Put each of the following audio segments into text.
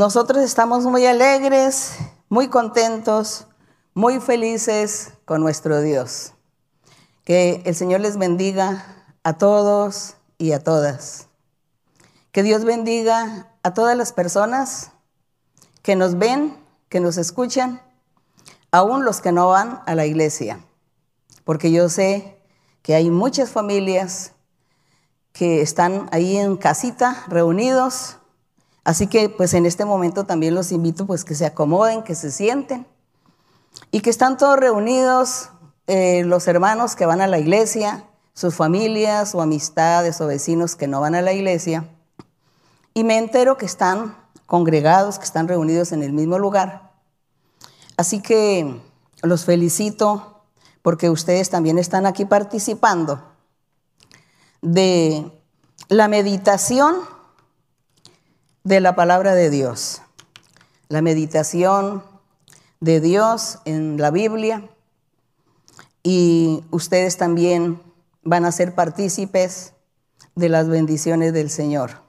nosotros estamos muy alegres, muy contentos, muy felices con nuestro Dios. Que el Señor les bendiga a todos y a todas. Que Dios bendiga a todas las personas que nos ven, que nos escuchan, aún los que no van a la iglesia. Porque yo sé que hay muchas familias que están ahí en casita, reunidos. Así que pues en este momento también los invito pues que se acomoden, que se sienten y que están todos reunidos eh, los hermanos que van a la iglesia, sus familias o amistades o vecinos que no van a la iglesia. Y me entero que están congregados, que están reunidos en el mismo lugar. Así que los felicito porque ustedes también están aquí participando de la meditación de la palabra de Dios, la meditación de Dios en la Biblia. Y ustedes también van a ser partícipes de las bendiciones del Señor,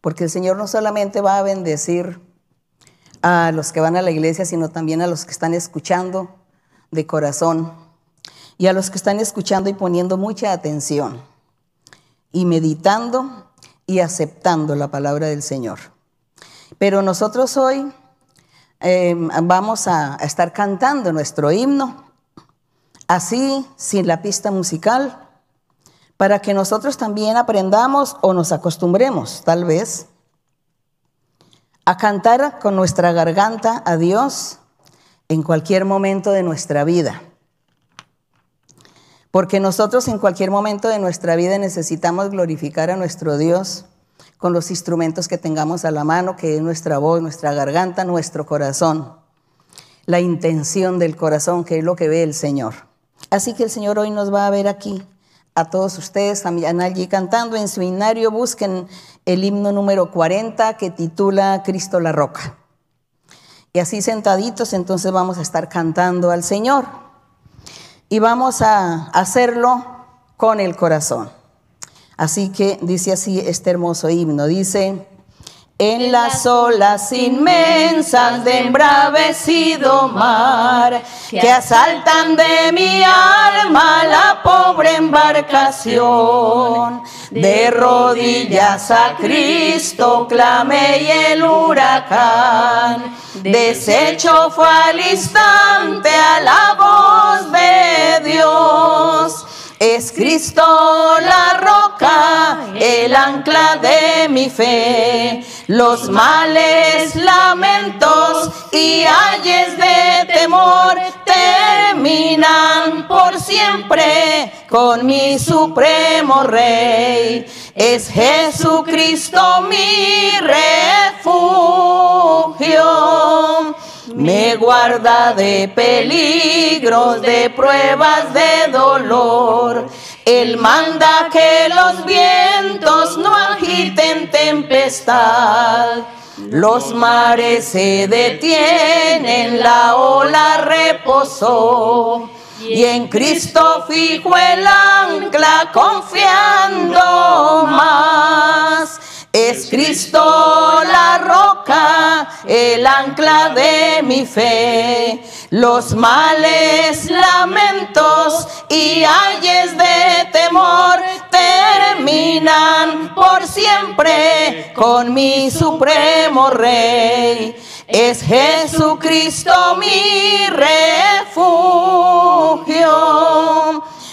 porque el Señor no solamente va a bendecir a los que van a la iglesia, sino también a los que están escuchando de corazón y a los que están escuchando y poniendo mucha atención y meditando y aceptando la palabra del Señor. Pero nosotros hoy em, vamos a, a estar cantando nuestro himno, así sin la pista musical, para que nosotros también aprendamos o nos acostumbremos, tal vez, a cantar con nuestra garganta a Dios en cualquier momento de nuestra vida. Porque nosotros en cualquier momento de nuestra vida necesitamos glorificar a nuestro Dios con los instrumentos que tengamos a la mano, que es nuestra voz, nuestra garganta, nuestro corazón. La intención del corazón, que es lo que ve el Señor. Así que el Señor hoy nos va a ver aquí, a todos ustedes, también allí cantando en su himnario, busquen el himno número 40 que titula Cristo la Roca. Y así sentaditos, entonces vamos a estar cantando al Señor y vamos a hacerlo con el corazón. Así que dice así este hermoso himno, dice, en las olas inmensas de embravecido mar, que asaltan de mi alma la pobre embarcación. De rodillas a Cristo clame y el huracán, deshecho fue al instante a la voz de Dios es Cristo la roca, el ancla de mi fe. Los males, lamentos y ayes de temor terminan por siempre con mi supremo Rey. Es Jesucristo mi refugio me guarda de peligros, de pruebas de dolor. Él manda que los vientos no agiten tempestad. Los mares se detienen, la ola reposó. Y en Cristo fijo el ancla confiando más. Es Cristo la roca, el ancla de mi fe. Los males, lamentos y ayes de temor terminan por siempre con mi supremo Rey. Es Jesucristo mi refugio.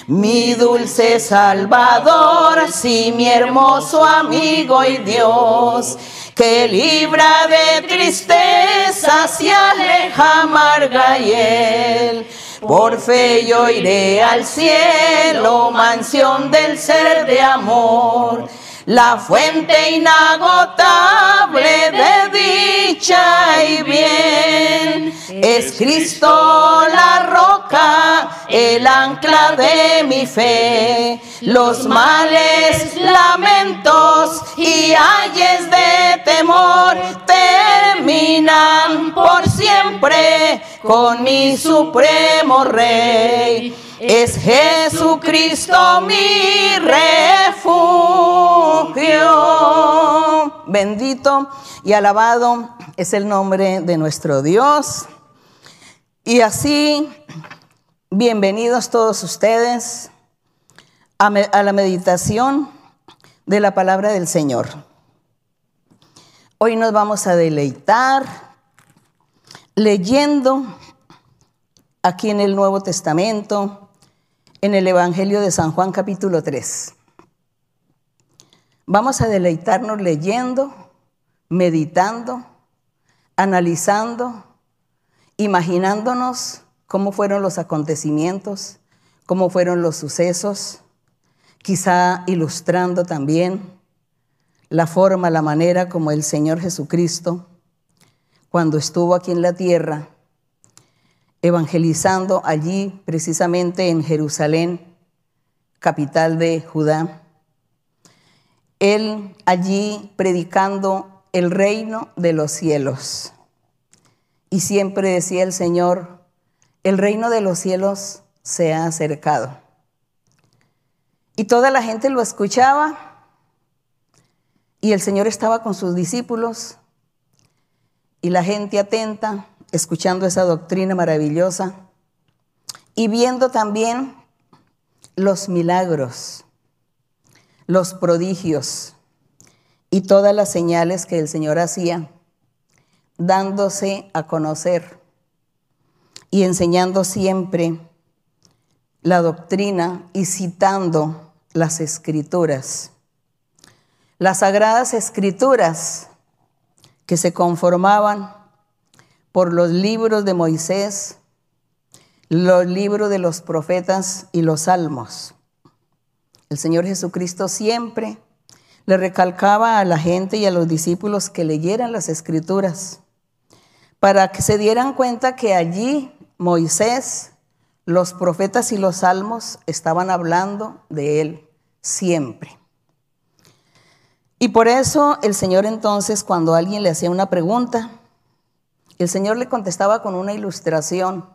Mi dulce Salvador, sí, mi hermoso amigo y Dios, que libra de tristeza, se aleja amarga y él. Por fe yo iré al cielo, mansión del ser de amor la fuente inagotable de dicha y bien. Es Cristo la roca, el ancla de mi fe. Los males, lamentos y ayes de temor terminan por siempre con mi supremo Rey. Es Jesucristo mi refugio. Bendito y alabado es el nombre de nuestro Dios. Y así, bienvenidos todos ustedes a, la meditación de la palabra del Señor. Hoy nos vamos a deleitar leyendo aquí en el Nuevo Testamento en el Evangelio de San Juan capítulo 3. Vamos a deleitarnos leyendo, meditando, analizando, imaginándonos cómo fueron los acontecimientos, cómo fueron los sucesos, quizá ilustrando también la forma, la manera como el Señor Jesucristo, cuando estuvo aquí en la tierra, evangelizando allí precisamente en Jerusalén, capital de Judá. Él allí predicando el reino de los cielos. Y siempre decía el Señor, el reino de los cielos se ha acercado. Y toda la gente lo escuchaba y el Señor estaba con sus discípulos y la gente atenta escuchando esa doctrina maravillosa y viendo también los milagros, los prodigios y todas las señales que el Señor hacía, dándose a conocer y enseñando siempre la doctrina y citando las escrituras. Las sagradas escrituras que se conformaban por los libros de Moisés, los libros de los profetas y los salmos. El Señor Jesucristo siempre le recalcaba a la gente y a los discípulos que leyeran las escrituras para que se dieran cuenta que allí Moisés, los profetas y los salmos estaban hablando de él siempre. Y por eso el Señor entonces, cuando alguien le hacía una pregunta, el Señor le contestaba con una ilustración,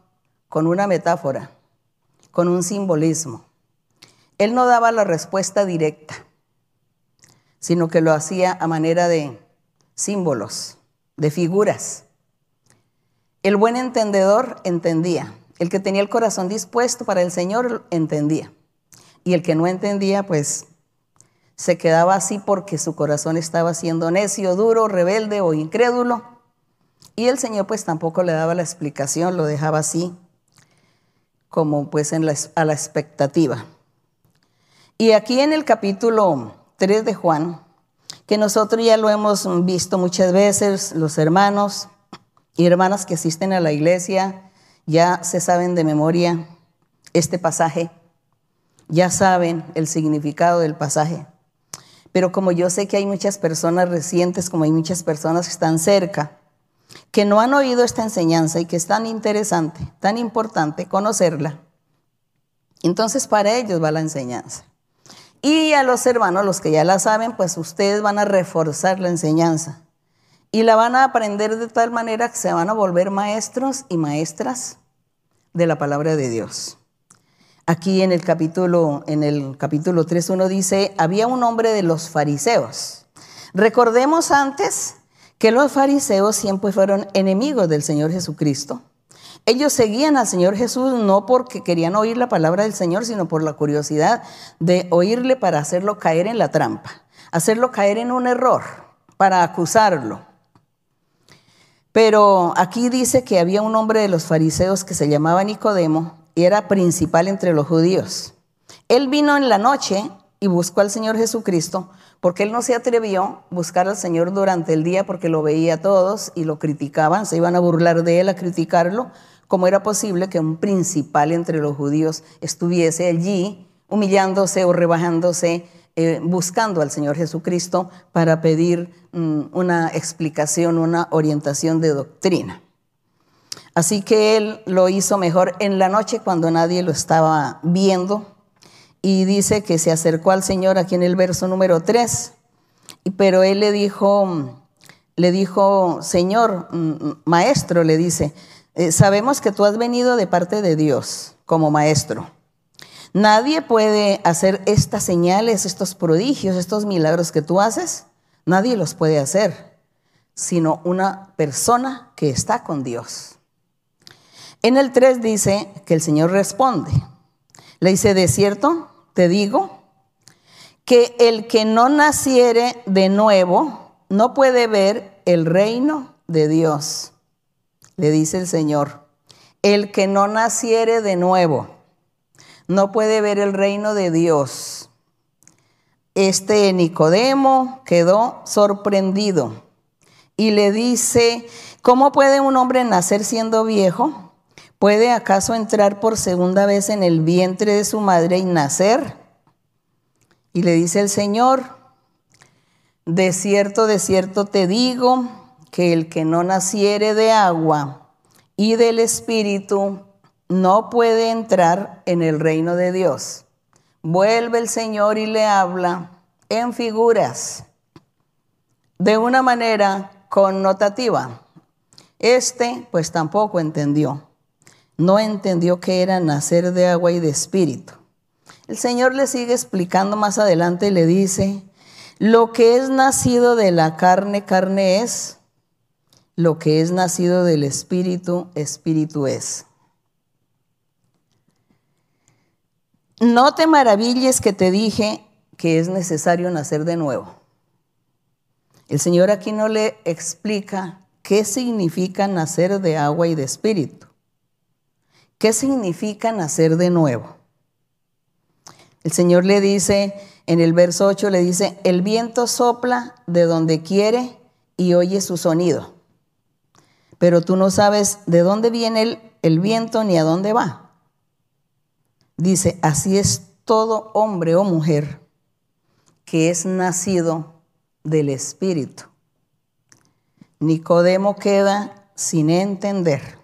con una metáfora, con un simbolismo. Él no daba la respuesta directa, sino que lo hacía a manera de símbolos, de figuras. El buen entendedor entendía. El que tenía el corazón dispuesto para el Señor entendía. Y el que no entendía, pues se quedaba así porque su corazón estaba siendo necio, duro, rebelde o incrédulo y el Señor pues tampoco le daba la explicación, lo dejaba así, como pues en a la expectativa. Y aquí en el capítulo 3 de Juan, que nosotros ya lo hemos visto muchas veces, los hermanos y hermanas que asisten a la iglesia ya se saben de memoria este pasaje, ya saben el significado del pasaje. Pero como yo sé que hay muchas personas recientes, como hay muchas personas que están cerca, que no han oído esta enseñanza y que es tan interesante, tan importante conocerla, entonces para ellos va la enseñanza. Y a los hermanos, los que ya la saben, pues ustedes van a reforzar la enseñanza y la van a aprender de tal manera que se van a volver maestros y maestras de la palabra de Dios. Aquí en el capítulo en el capítulo 3 uno dice, había un hombre de los fariseos. Recordemos antes que los fariseos siempre fueron enemigos del Señor Jesucristo. Ellos seguían al Señor Jesús no porque querían oír la palabra del Señor, sino por la curiosidad de oírle para hacerlo caer en la trampa, hacerlo caer en un error, para acusarlo. Pero aquí dice que había un hombre de los fariseos que se llamaba Nicodemo y era principal entre los judíos. Él vino en la noche y buscó al Señor Jesucristo porque él no se atrevió a buscar al Señor durante el día porque lo veía a todos y lo criticaban, se iban a burlar de él, a criticarlo. ¿Cómo era posible que un principal entre los judíos estuviese allí humillándose o rebajándose, eh, buscando al Señor Jesucristo para pedir mm, una explicación, una orientación de doctrina? Así que él lo hizo mejor en la noche cuando nadie lo estaba viendo y dice que se acercó al Señor aquí en el verso número 3, pero él le dijo, le dijo, Señor, mm, mm, maestro, le dice, eh, sabemos que tú has venido de parte de Dios como maestro. Nadie puede hacer estas señales, estos prodigios, estos milagros que tú haces. Nadie los puede hacer, sino una persona que está con Dios. En el 3 dice que el Señor responde. Le dice, de cierto, te digo, que el que no naciere de nuevo no puede ver el reino de Dios. Le dice el Señor, el que no naciere de nuevo no puede ver el reino de Dios. Este Nicodemo quedó sorprendido y le dice, ¿cómo puede un hombre nacer siendo viejo? ¿Puede acaso entrar por segunda vez en el vientre de su madre y nacer? Y le dice el Señor, de cierto, de cierto te digo que el que no naciere de agua y del Espíritu no puede entrar en el reino de Dios. Vuelve el Señor y le habla en figuras, de una manera connotativa. Este pues tampoco entendió. No entendió que era nacer de agua y de espíritu. El Señor le sigue explicando más adelante y le dice, lo que es nacido de la carne, carne es, lo que es nacido del espíritu, espíritu es. No te maravilles que te dije que es necesario nacer de nuevo. El Señor aquí no le explica qué significa nacer de agua y de espíritu. ¿Qué significa nacer de nuevo? El Señor le dice, en el verso 8 le dice, el viento sopla de donde quiere y oye su sonido. Pero tú no sabes de dónde viene el, el viento ni a dónde va. Dice, así es todo hombre o mujer que es nacido del Espíritu. Nicodemo queda sin entender.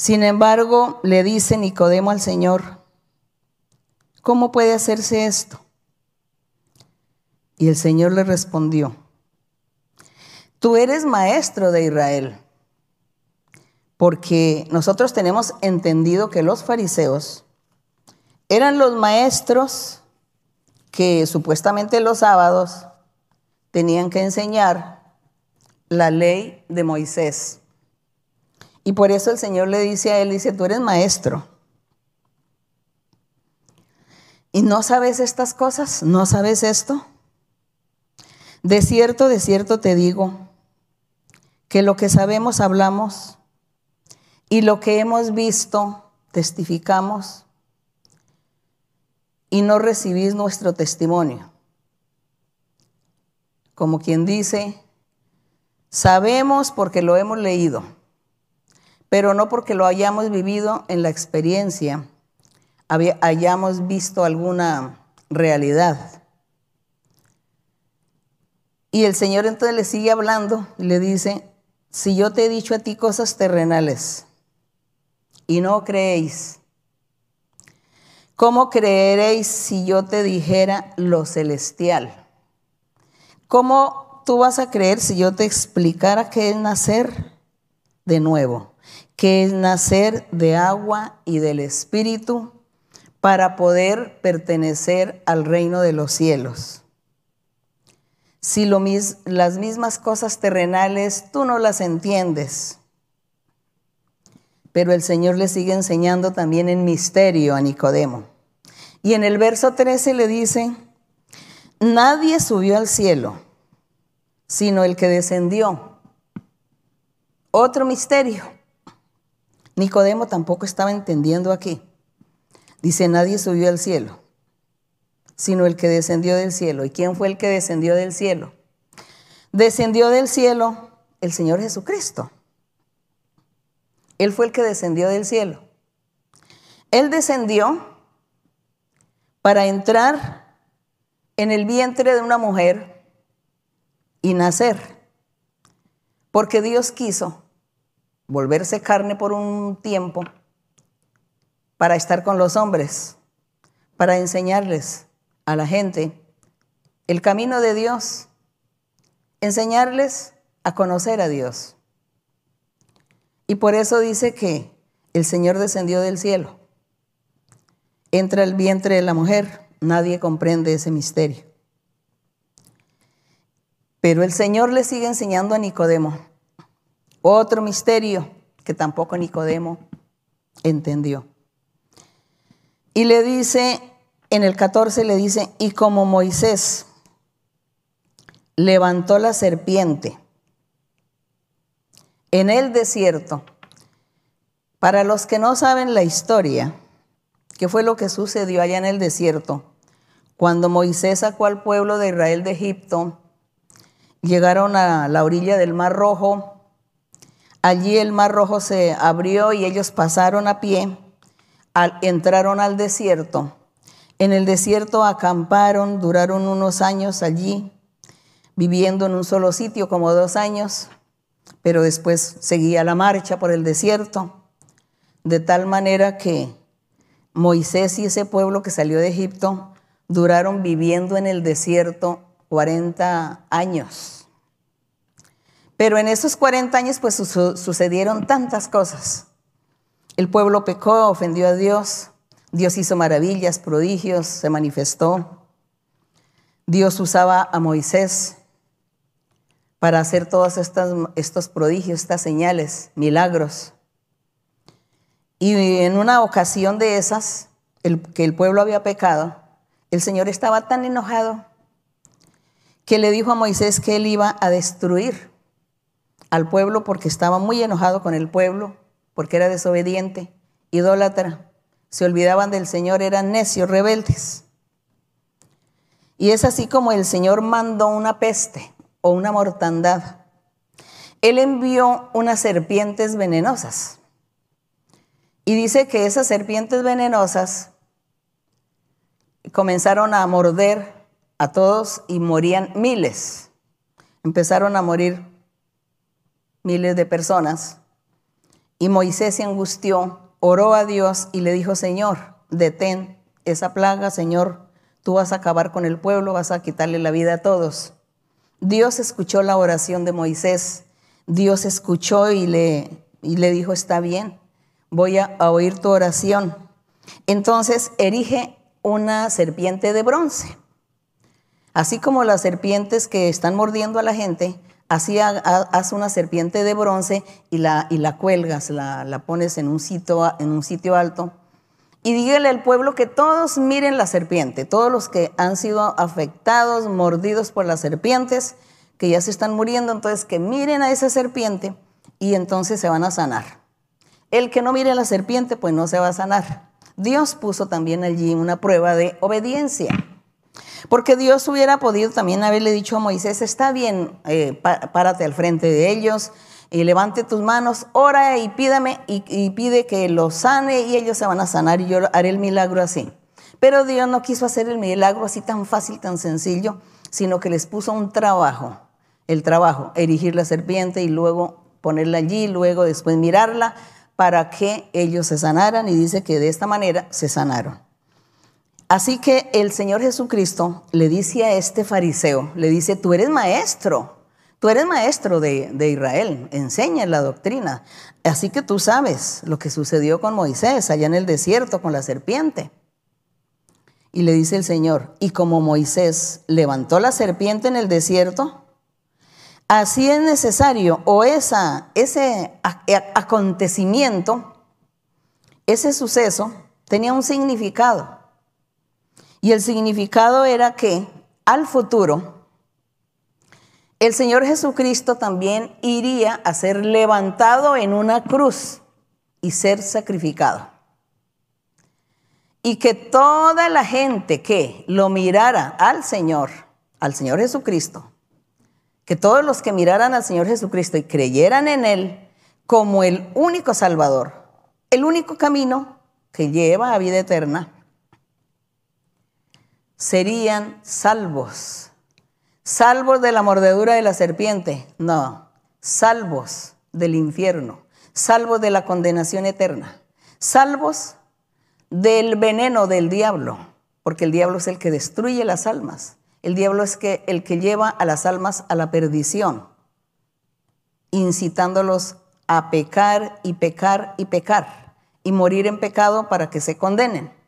Sin embargo, le dice Nicodemo al Señor, ¿cómo puede hacerse esto? Y el Señor le respondió, tú eres maestro de Israel porque nosotros tenemos entendido que los fariseos eran los maestros que supuestamente los sábados tenían que enseñar la ley de Moisés. Y por eso el Señor le dice a él, dice, tú eres maestro. ¿Y no sabes estas cosas? ¿No sabes esto? De cierto, de cierto te digo, que lo que sabemos hablamos y lo que hemos visto, testificamos y no recibís nuestro testimonio. Como quien dice, sabemos porque lo hemos leído, pero no porque lo hayamos vivido en la experiencia, hayamos visto alguna realidad. Y el Señor entonces le sigue hablando y le dice, si yo te he dicho a ti cosas terrenales, y no creéis. ¿Cómo creeréis si yo te dijera lo celestial? ¿Cómo tú vas a creer si yo te explicara qué es nacer de nuevo? ¿Qué es nacer de agua y del Espíritu para poder pertenecer al reino de los cielos? Si las mismas cosas terrenales tú no las entiendes, pero el Señor le sigue enseñando también en misterio a Nicodemo. Y en el verso 13 le dice, nadie subió al cielo, sino el que descendió. Otro misterio. Nicodemo tampoco estaba entendiendo aquí. Dice, nadie subió al cielo, sino el que descendió del cielo. ¿Y quién fue el que descendió del cielo? Descendió del cielo el Señor Jesucristo. Él fue el que descendió del cielo. Él descendió para entrar en el vientre de una mujer y nacer. Porque Dios quiso volverse carne por un tiempo para estar con los hombres, para enseñarles a la gente el camino de Dios, enseñarles a conocer a Dios. Y por eso dice que el Señor descendió del cielo. entra al vientre de la mujer. Nadie comprende ese misterio. Pero el Señor le sigue enseñando a Nicodemo otro misterio que tampoco Nicodemo entendió. Y le dice, en el 14 le dice, y como Moisés levantó la serpiente en el desierto, para los que no saben la historia, ¿qué fue lo que sucedió allá en el desierto? Cuando Moisés sacó al pueblo de Israel de Egipto, llegaron a la orilla del Mar Rojo, allí el Mar Rojo se abrió y ellos pasaron a pie, entraron al desierto. En el desierto acamparon, duraron unos años allí, viviendo en un solo sitio, como dos años, pero después seguía la marcha por el desierto de tal manera que Moisés y ese pueblo que salió de Egipto duraron viviendo en el desierto 40 años. Pero en esos 40 años pues sucedieron tantas cosas. El pueblo pecó, ofendió a Dios, Dios hizo maravillas, prodigios, se manifestó. Dios usaba a Moisés para hacer todos estos prodigios, estas señales, milagros. Y en una ocasión de esas, el, que el pueblo había pecado, el Señor estaba tan enojado que le dijo a Moisés que él iba a destruir al pueblo porque estaba muy enojado con el pueblo, porque era desobediente, idólatra, se olvidaban del Señor, eran necios, rebeldes. Y es así como el Señor mandó una peste o una mortandad. Él envió unas serpientes venenosas y dice que esas serpientes venenosas comenzaron a morder a todos y morían miles. Empezaron a morir miles de personas. Y Moisés se angustió, oró a Dios y le dijo, Señor, detén esa plaga, Señor, tú vas a acabar con el pueblo, vas a quitarle la vida a todos. Dios escuchó la oración de Moisés, Dios escuchó y le, y le dijo, está bien, voy a, oír tu oración. Entonces erige una serpiente de bronce. Así como las serpientes que están mordiendo a la gente, así haz una serpiente de bronce y la, y la cuelgas, la, la, pones en un, sitio, en un sitio alto. Y dígale al pueblo que todos miren la serpiente, todos los que han sido afectados, mordidos por las serpientes, que ya se están muriendo, entonces que miren a esa serpiente y entonces se van a sanar. El que no mire a la serpiente, pues no se va a sanar. Dios puso también allí una prueba de obediencia. Porque Dios hubiera podido también haberle dicho a Moisés, está bien, eh, párate al frente de ellos, y levante tus manos, ora y pídame y, y, pide que los sane y ellos se van a sanar y yo haré el milagro así. Pero Dios no quiso hacer el milagro así tan fácil, tan sencillo, sino que les puso un trabajo, el trabajo, erigir la serpiente y luego ponerla allí, luego después mirarla, para que ellos se sanaran y dice que de esta manera se sanaron. Así que el Señor Jesucristo le dice a este fariseo, le dice, tú eres maestro, tú eres maestro de, Israel, enseña la doctrina. Así que tú sabes lo que sucedió con Moisés allá en el desierto con la serpiente. Y le dice el Señor, y como Moisés levantó la serpiente en el desierto, Así es necesario, o ese acontecimiento, ese suceso, tenía un significado. Y el significado era que al futuro, el Señor Jesucristo también iría a ser levantado en una cruz y ser sacrificado. Y que toda la gente que lo mirara al Señor, al Señor Jesucristo, que todos los que miraran al Señor Jesucristo y creyeran en Él como el único Salvador, el único camino que lleva a vida eterna, serían salvos. Salvos de la mordedura de la serpiente, no, salvos del infierno, salvos de la condenación eterna, salvos del veneno del diablo, porque el diablo es el que destruye las almas. El diablo es el que lleva a las almas a la perdición, incitándolos a pecar y pecar y pecar y morir en pecado para que se condenen.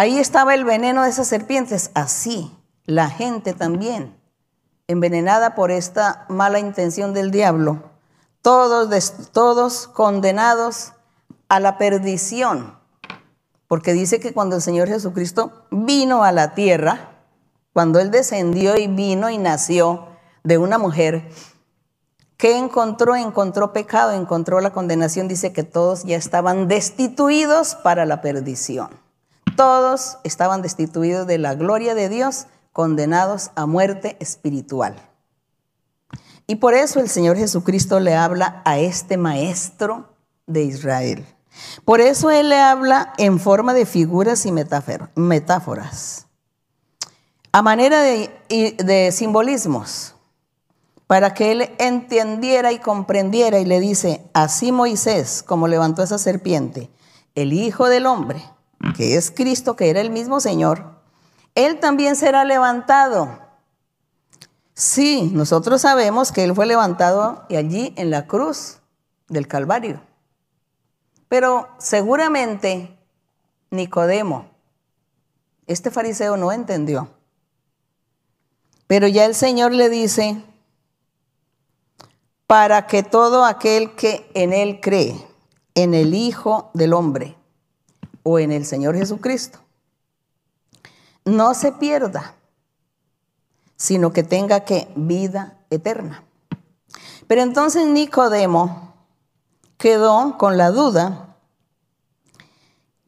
Ahí estaba el veneno de esas serpientes, así la gente también, envenenada por esta mala intención del diablo, todos, todos condenados a la perdición, porque dice que cuando el Señor Jesucristo vino a la tierra, cuando Él descendió y vino y nació de una mujer, ¿qué encontró? Encontró pecado, encontró la condenación, dice que todos ya estaban destituidos para la perdición. Todos estaban destituidos de la gloria de Dios condenados a muerte espiritual. Y por eso el Señor Jesucristo le habla a este maestro de Israel. Por eso Él le habla en forma de figuras y metáforas, a manera de, de simbolismos, para que Él entendiera y comprendiera y le dice, así Moisés, como levantó esa serpiente, el Hijo del Hombre, que es Cristo, que era el mismo Señor, él también será levantado. Sí, nosotros sabemos que Él fue levantado allí en la cruz del Calvario. Pero seguramente Nicodemo, este fariseo no entendió. Pero ya el Señor le dice, para que todo aquel que en Él cree, en el Hijo del Hombre o en el Señor Jesucristo, no se pierda, sino que tenga que vida eterna. Pero entonces Nicodemo quedó con la duda,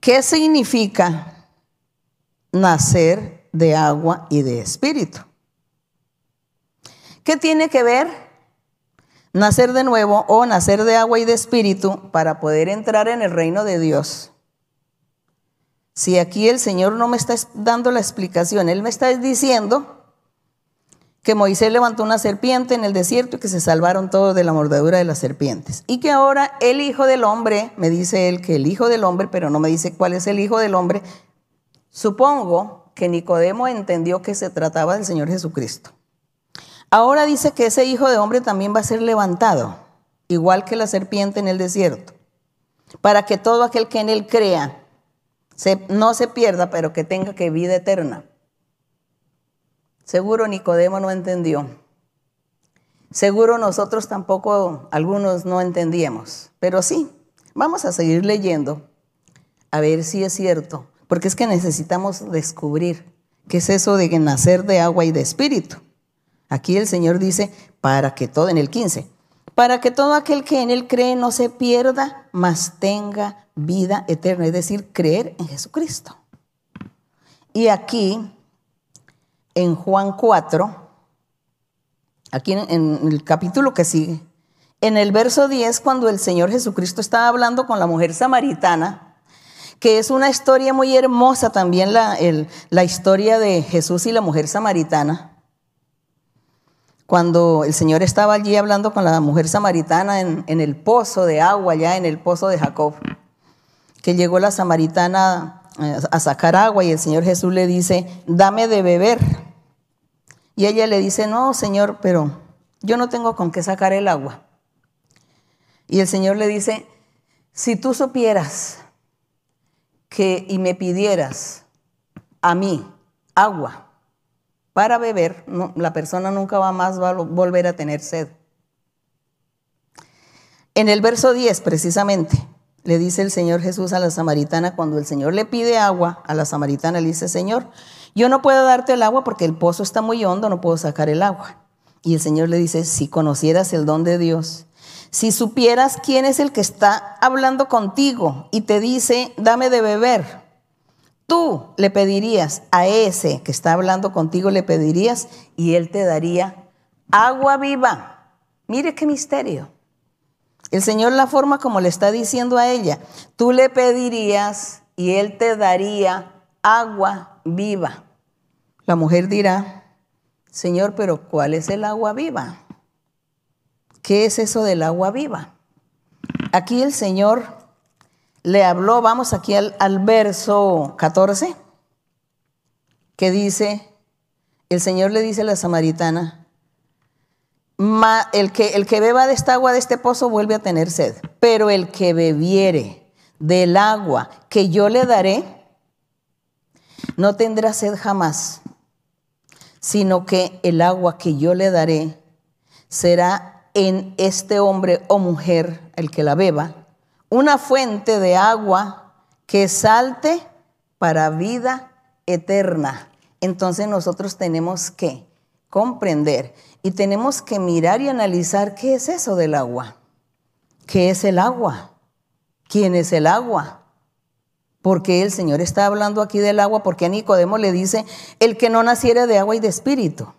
¿qué significa nacer de agua y de espíritu? ¿Qué tiene que ver nacer de nuevo o nacer de agua y de espíritu para poder entrar en el reino de Dios? Si aquí el Señor no me está dando la explicación, Él me está diciendo que Moisés levantó una serpiente en el desierto y que se salvaron todos de la mordedura de las serpientes. Y que ahora el Hijo del Hombre, me dice él que el Hijo del Hombre, pero no me dice cuál es el Hijo del Hombre, supongo que Nicodemo entendió que se trataba del Señor Jesucristo. Ahora dice que ese Hijo de Hombre también va a ser levantado, igual que la serpiente en el desierto, para que todo aquel que en él crea no se pierda, pero que tenga que vida eterna. Seguro Nicodemo no entendió. Seguro nosotros tampoco, algunos no entendíamos. Pero sí, vamos a seguir leyendo a ver si es cierto. Porque es que necesitamos descubrir qué es eso de nacer de agua y de espíritu. Aquí el Señor dice, para que todo, en el 15, para que todo aquel que en él cree no se pierda, mas tenga vida eterna, es decir, creer en Jesucristo. Y aquí, en Juan 4, aquí en, el capítulo que sigue, en el verso 10, cuando el Señor Jesucristo estaba hablando con la mujer samaritana, que es una historia muy hermosa también la, la historia de Jesús y la mujer samaritana cuando el Señor estaba allí hablando con la mujer samaritana en, el pozo de agua, allá en el pozo de Jacob, que llegó la samaritana eh, a sacar agua y el Señor Jesús le dice, dame de beber. Y ella le dice, no, Señor, pero yo no tengo con qué sacar el agua. Y el Señor le dice, si tú supieras que y me pidieras a mí agua, para beber, la persona nunca va más a volver a tener sed. En el verso 10, precisamente, le dice el Señor Jesús a la samaritana, cuando el Señor le pide agua, a la samaritana le dice, Señor, yo no puedo darte el agua porque el pozo está muy hondo, no puedo sacar el agua. Y el Señor le dice, si conocieras el don de Dios, si supieras quién es el que está hablando contigo y te dice, dame de beber, Tú le pedirías a ese que está hablando contigo, le pedirías y él te daría agua viva. Mire qué misterio. El Señor la forma como le está diciendo a ella, tú le pedirías y él te daría agua viva. La mujer dirá, Señor, pero ¿cuál es el agua viva? ¿Qué es eso del agua viva? Aquí el Señor le habló, vamos aquí al, verso 14, que dice, el Señor le dice a la samaritana, el, que, el que beba de esta agua de este pozo vuelve a tener sed, pero el que bebiere del agua que yo le daré, no tendrá sed jamás, sino que el agua que yo le daré será en este hombre o mujer, el que la beba, una fuente de agua que salte para vida eterna. Entonces nosotros tenemos que comprender y tenemos que mirar y analizar qué es eso del agua. ¿Qué es el agua? ¿Quién es el agua? Porque el Señor está hablando aquí del agua, porque a Nicodemo le dice, el que no naciera de agua y de espíritu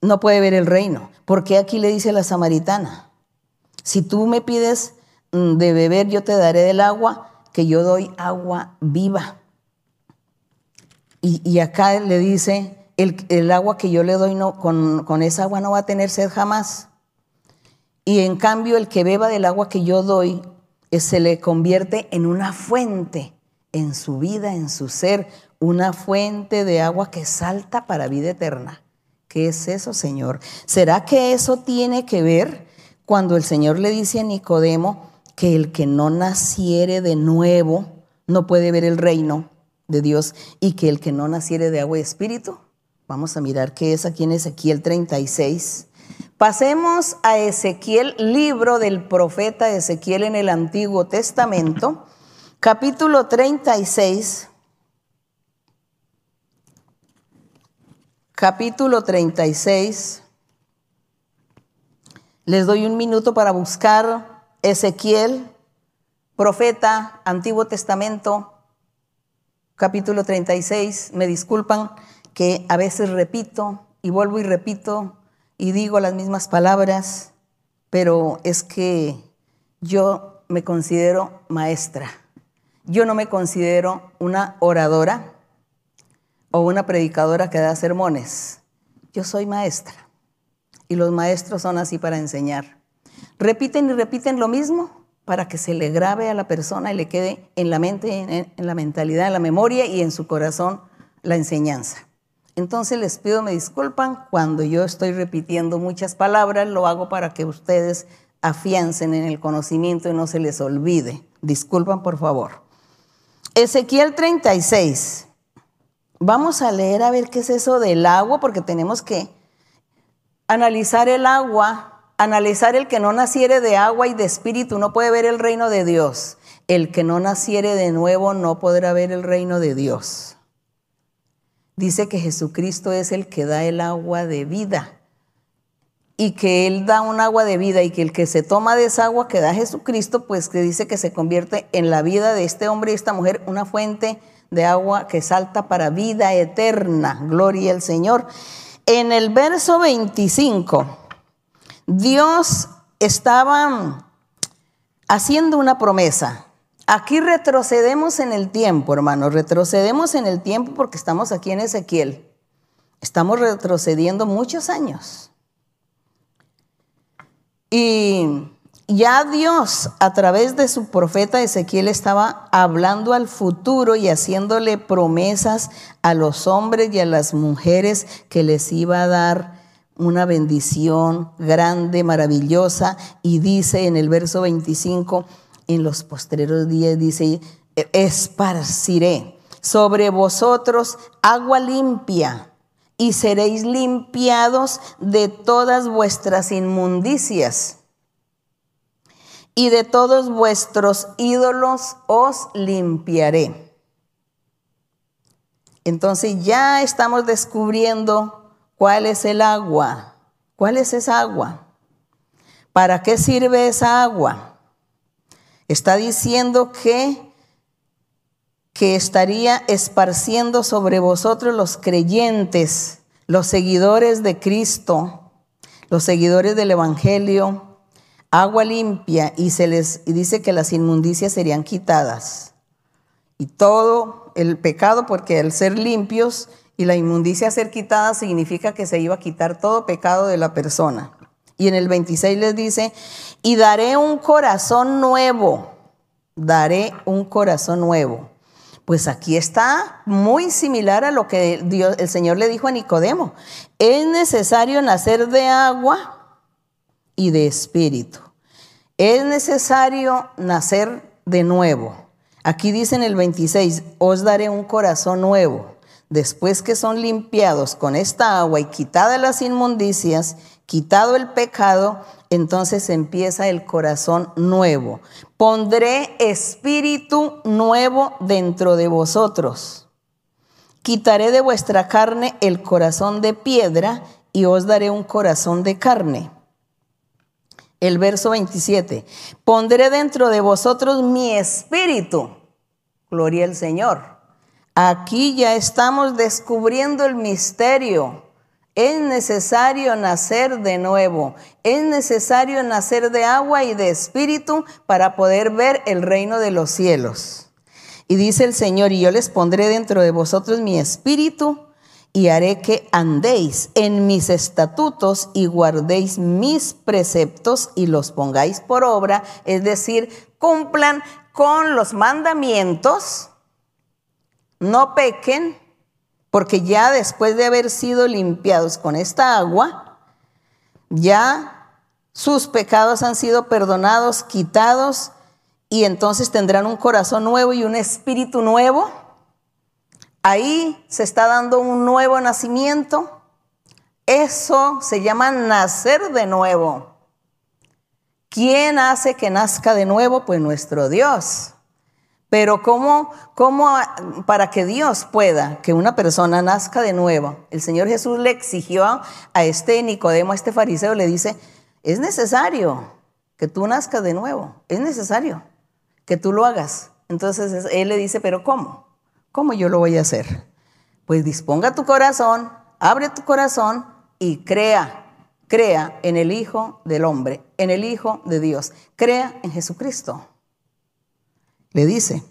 no puede ver el reino. Porque aquí le dice la samaritana, si tú me pides de beber, yo te daré del agua, que yo doy agua viva. Y, acá le dice, el, agua que yo le doy, no, con, con esa agua no va a tener sed jamás. Y en cambio, el que beba del agua que yo doy, eh, se le convierte en una fuente en su vida, en su ser, una fuente de agua que salta para vida eterna. ¿Qué es eso, Señor? ¿Será que eso tiene que ver cuando el Señor le dice a Nicodemo que el que no naciere de nuevo no puede ver el reino de Dios y que el que no naciere de agua y espíritu? Vamos a mirar qué es aquí en Ezequiel 36. Pasemos a Ezequiel, libro del profeta Ezequiel en el Antiguo Testamento, capítulo 36. capítulo 36. Les doy un minuto para buscar Ezequiel, profeta, Antiguo Testamento, capítulo 36. Me disculpan que a veces repito y vuelvo y repito y digo las mismas palabras, pero es que yo me considero maestra. Yo no me considero una oradora o una predicadora que da sermones. Yo soy maestra y los maestros son así para enseñar. Repiten y repiten lo mismo para que se le grabe a la persona y le quede en la mente, en, la mentalidad, en la memoria y en su corazón la enseñanza. Entonces les pido me disculpan cuando yo estoy repitiendo muchas palabras, lo hago para que ustedes afiancen en el conocimiento y no se les olvide. Disculpan por favor. Ezequiel 36, Vamos a leer a ver qué es eso del agua, porque tenemos que analizar el agua, analizar el que no naciere de agua y de espíritu, no puede ver el reino de Dios. El que no naciere de nuevo no podrá ver el reino de Dios. Dice que Jesucristo es el que da el agua de vida y que Él da un agua de vida y que el que se toma de esa agua que da Jesucristo, pues que dice que se convierte en la vida de este hombre y esta mujer una fuente de agua que salta para vida eterna. Gloria al Señor. En el verso 25, Dios estaba haciendo una promesa. Aquí retrocedemos en el tiempo, hermanos, retrocedemos en el tiempo porque estamos aquí en Ezequiel. Estamos retrocediendo muchos años. Y ya Dios a través de su profeta Ezequiel estaba hablando al futuro y haciéndole promesas a los hombres y a las mujeres que les iba a dar una bendición grande, maravillosa. Y dice en el verso 25, en los postreros días, dice, esparciré sobre vosotros agua limpia y seréis limpiados de todas vuestras inmundicias y de todos vuestros ídolos os limpiaré. Entonces ya estamos descubriendo cuál es el agua. ¿Cuál es esa agua? ¿Para qué sirve esa agua? Está diciendo que que estaría esparciendo sobre vosotros los creyentes, los seguidores de Cristo, los seguidores del Evangelio, agua limpia y se les dice que las inmundicias serían quitadas. Y todo el pecado, porque al ser limpios y la inmundicia ser quitada significa que se iba a quitar todo pecado de la persona. Y en el 26 les dice, y daré un corazón nuevo, daré un corazón nuevo. Pues aquí está muy similar a lo que el Señor le dijo a Nicodemo. Es necesario nacer de agua y de espíritu. Es necesario nacer de nuevo. Aquí dice en el 26, os daré un corazón nuevo. Después que son limpiados con esta agua y quitadas las inmundicias, quitado el pecado, entonces empieza el corazón nuevo. Pondré espíritu nuevo dentro de vosotros. Quitaré de vuestra carne el corazón de piedra y os daré un corazón de carne. El verso 27. Pondré dentro de vosotros mi espíritu. Gloria al Señor. Aquí ya estamos descubriendo el misterio es necesario nacer de nuevo. Es necesario nacer de agua y de espíritu para poder ver el reino de los cielos. Y dice el Señor, y yo les pondré dentro de vosotros mi espíritu y haré que andéis en mis estatutos y guardéis mis preceptos y los pongáis por obra, es decir, cumplan con los mandamientos, no pequen, porque ya después de haber sido limpiados con esta agua, ya sus pecados han sido perdonados, quitados, y entonces tendrán un corazón nuevo y un espíritu nuevo. Ahí se está dando un nuevo nacimiento. Eso se llama nacer de nuevo. ¿Quién hace que nazca de nuevo? Pues nuestro Dios. Pero ¿cómo, ¿cómo, para que Dios pueda que una persona nazca de nuevo? El Señor Jesús le exigió a este Nicodemo, a este fariseo, le dice, es necesario que tú nazcas de nuevo, es necesario que tú lo hagas. Entonces él le dice, pero ¿cómo? ¿Cómo yo lo voy a hacer? Pues disponga tu corazón, abre tu corazón y crea, crea en el Hijo del Hombre, en el Hijo de Dios, crea en Jesucristo le dice.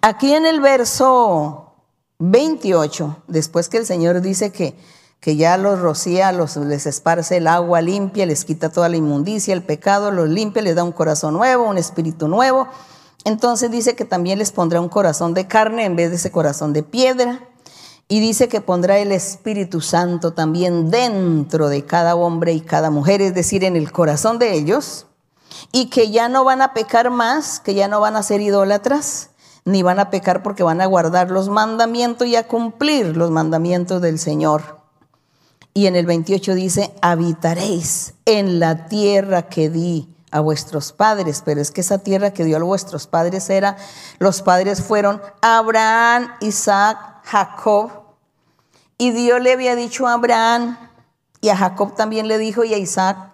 Aquí en el verso 28, después que el Señor dice que, que ya los rocía, los, les esparce el agua limpia, les quita toda la inmundicia, el pecado, los limpia, les da un corazón nuevo, un espíritu nuevo. Entonces dice que también les pondrá un corazón de carne en vez de ese corazón de piedra. Y dice que pondrá el Espíritu Santo también dentro de cada hombre y cada mujer, es decir, en el corazón de ellos y que ya no van a pecar más, que ya no van a ser idólatras, ni van a pecar porque van a guardar los mandamientos y a cumplir los mandamientos del Señor. Y en el 28 dice, habitaréis en la tierra que di a vuestros padres, pero es que esa tierra que dio a vuestros padres era, los padres fueron Abraham, Isaac, Jacob, y Dios le había dicho a Abraham, y a Jacob también le dijo, y a Isaac,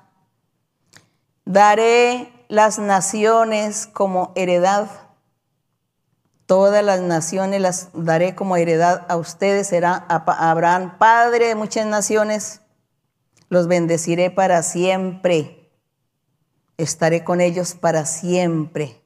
Daré las naciones como heredad. Todas las naciones las daré como heredad a ustedes. Será Abraham padre de muchas naciones. Los bendeciré para siempre. Estaré con ellos para siempre.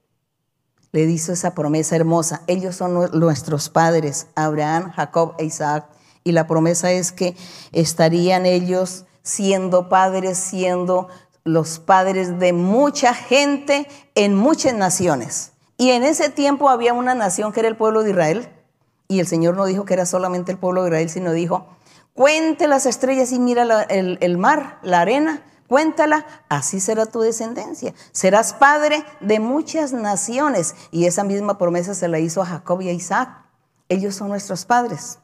Le hizo esa promesa hermosa. Ellos son nuestros padres, Abraham, Jacob e Isaac. Y la promesa es que estarían ellos siendo padres, siendo los padres de mucha gente en muchas naciones. Y en ese tiempo había una nación que era el pueblo de Israel. Y el Señor no dijo que era solamente el pueblo de Israel, sino dijo, cuente las estrellas y mira el, mar, la arena, cuéntala, así será tu descendencia. Serás padre de muchas naciones. Y esa misma promesa se la hizo a Jacob y a Isaac. Ellos son nuestros padres.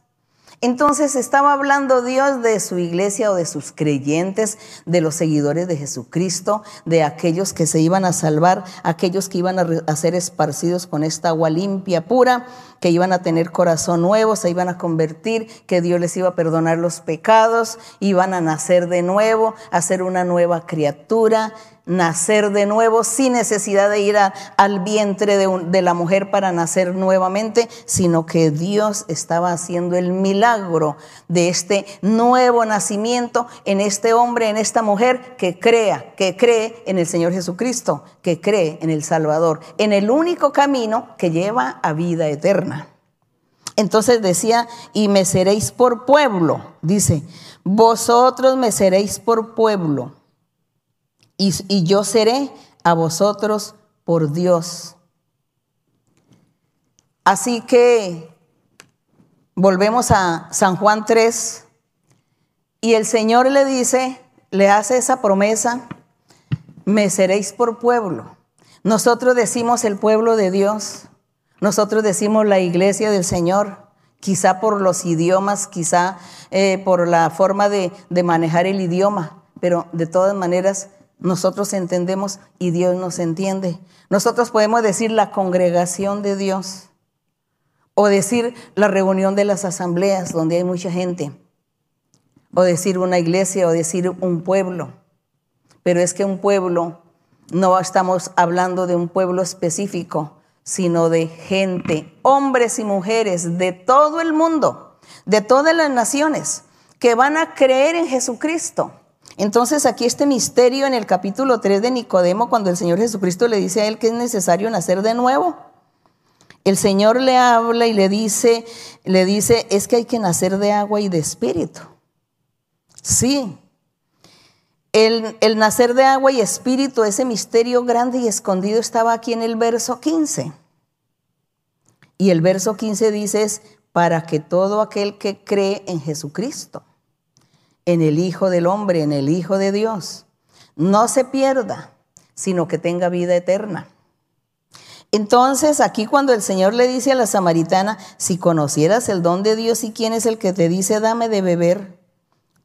Entonces estaba hablando Dios de su iglesia o de sus creyentes, de los seguidores de Jesucristo, de aquellos que se iban a salvar, aquellos que iban a, ser esparcidos con esta agua limpia, pura, que iban a tener corazón nuevo, se iban a convertir, que Dios les iba a perdonar los pecados, iban a nacer de nuevo, a ser una nueva criatura nacer de nuevo sin necesidad de ir al vientre de, de, la mujer para nacer nuevamente, sino que Dios estaba haciendo el milagro de este nuevo nacimiento en este hombre, en esta mujer que crea, que cree en el Señor Jesucristo, que cree en el Salvador, en el único camino que lleva a vida eterna. Entonces decía, y me seréis por pueblo, dice, vosotros me seréis por pueblo y, yo seré a vosotros por Dios. Así que volvemos a San Juan 3 y el Señor le dice, le hace esa promesa, me seréis por pueblo. Nosotros decimos el pueblo de Dios, Nosotros decimos la iglesia del Señor, quizá por los idiomas, quizá eh, por la forma de, de manejar el idioma, pero de todas maneras nosotros entendemos y Dios nos entiende. Nosotros podemos decir la congregación de Dios o decir la reunión de las asambleas donde hay mucha gente, o decir una iglesia o decir un pueblo. Pero es que un pueblo, no estamos hablando de un pueblo específico, sino de gente, hombres y mujeres de todo el mundo, de todas las naciones, que van a creer en Jesucristo. Entonces aquí este misterio en el capítulo 3 de Nicodemo, cuando el Señor Jesucristo le dice a él que es necesario nacer de nuevo. El Señor le habla y le dice, le dice, es que hay que nacer de agua y de espíritu. Sí. El, el nacer de agua y espíritu, ese misterio grande y escondido estaba aquí en el verso 15. Y el verso 15 dice es, para que todo aquel que cree en Jesucristo, en el Hijo del Hombre, en el Hijo de Dios, no se pierda, sino que tenga vida eterna. Entonces, aquí cuando el Señor le dice a la samaritana, si conocieras el don de Dios y quién es el que te dice, dame de beber,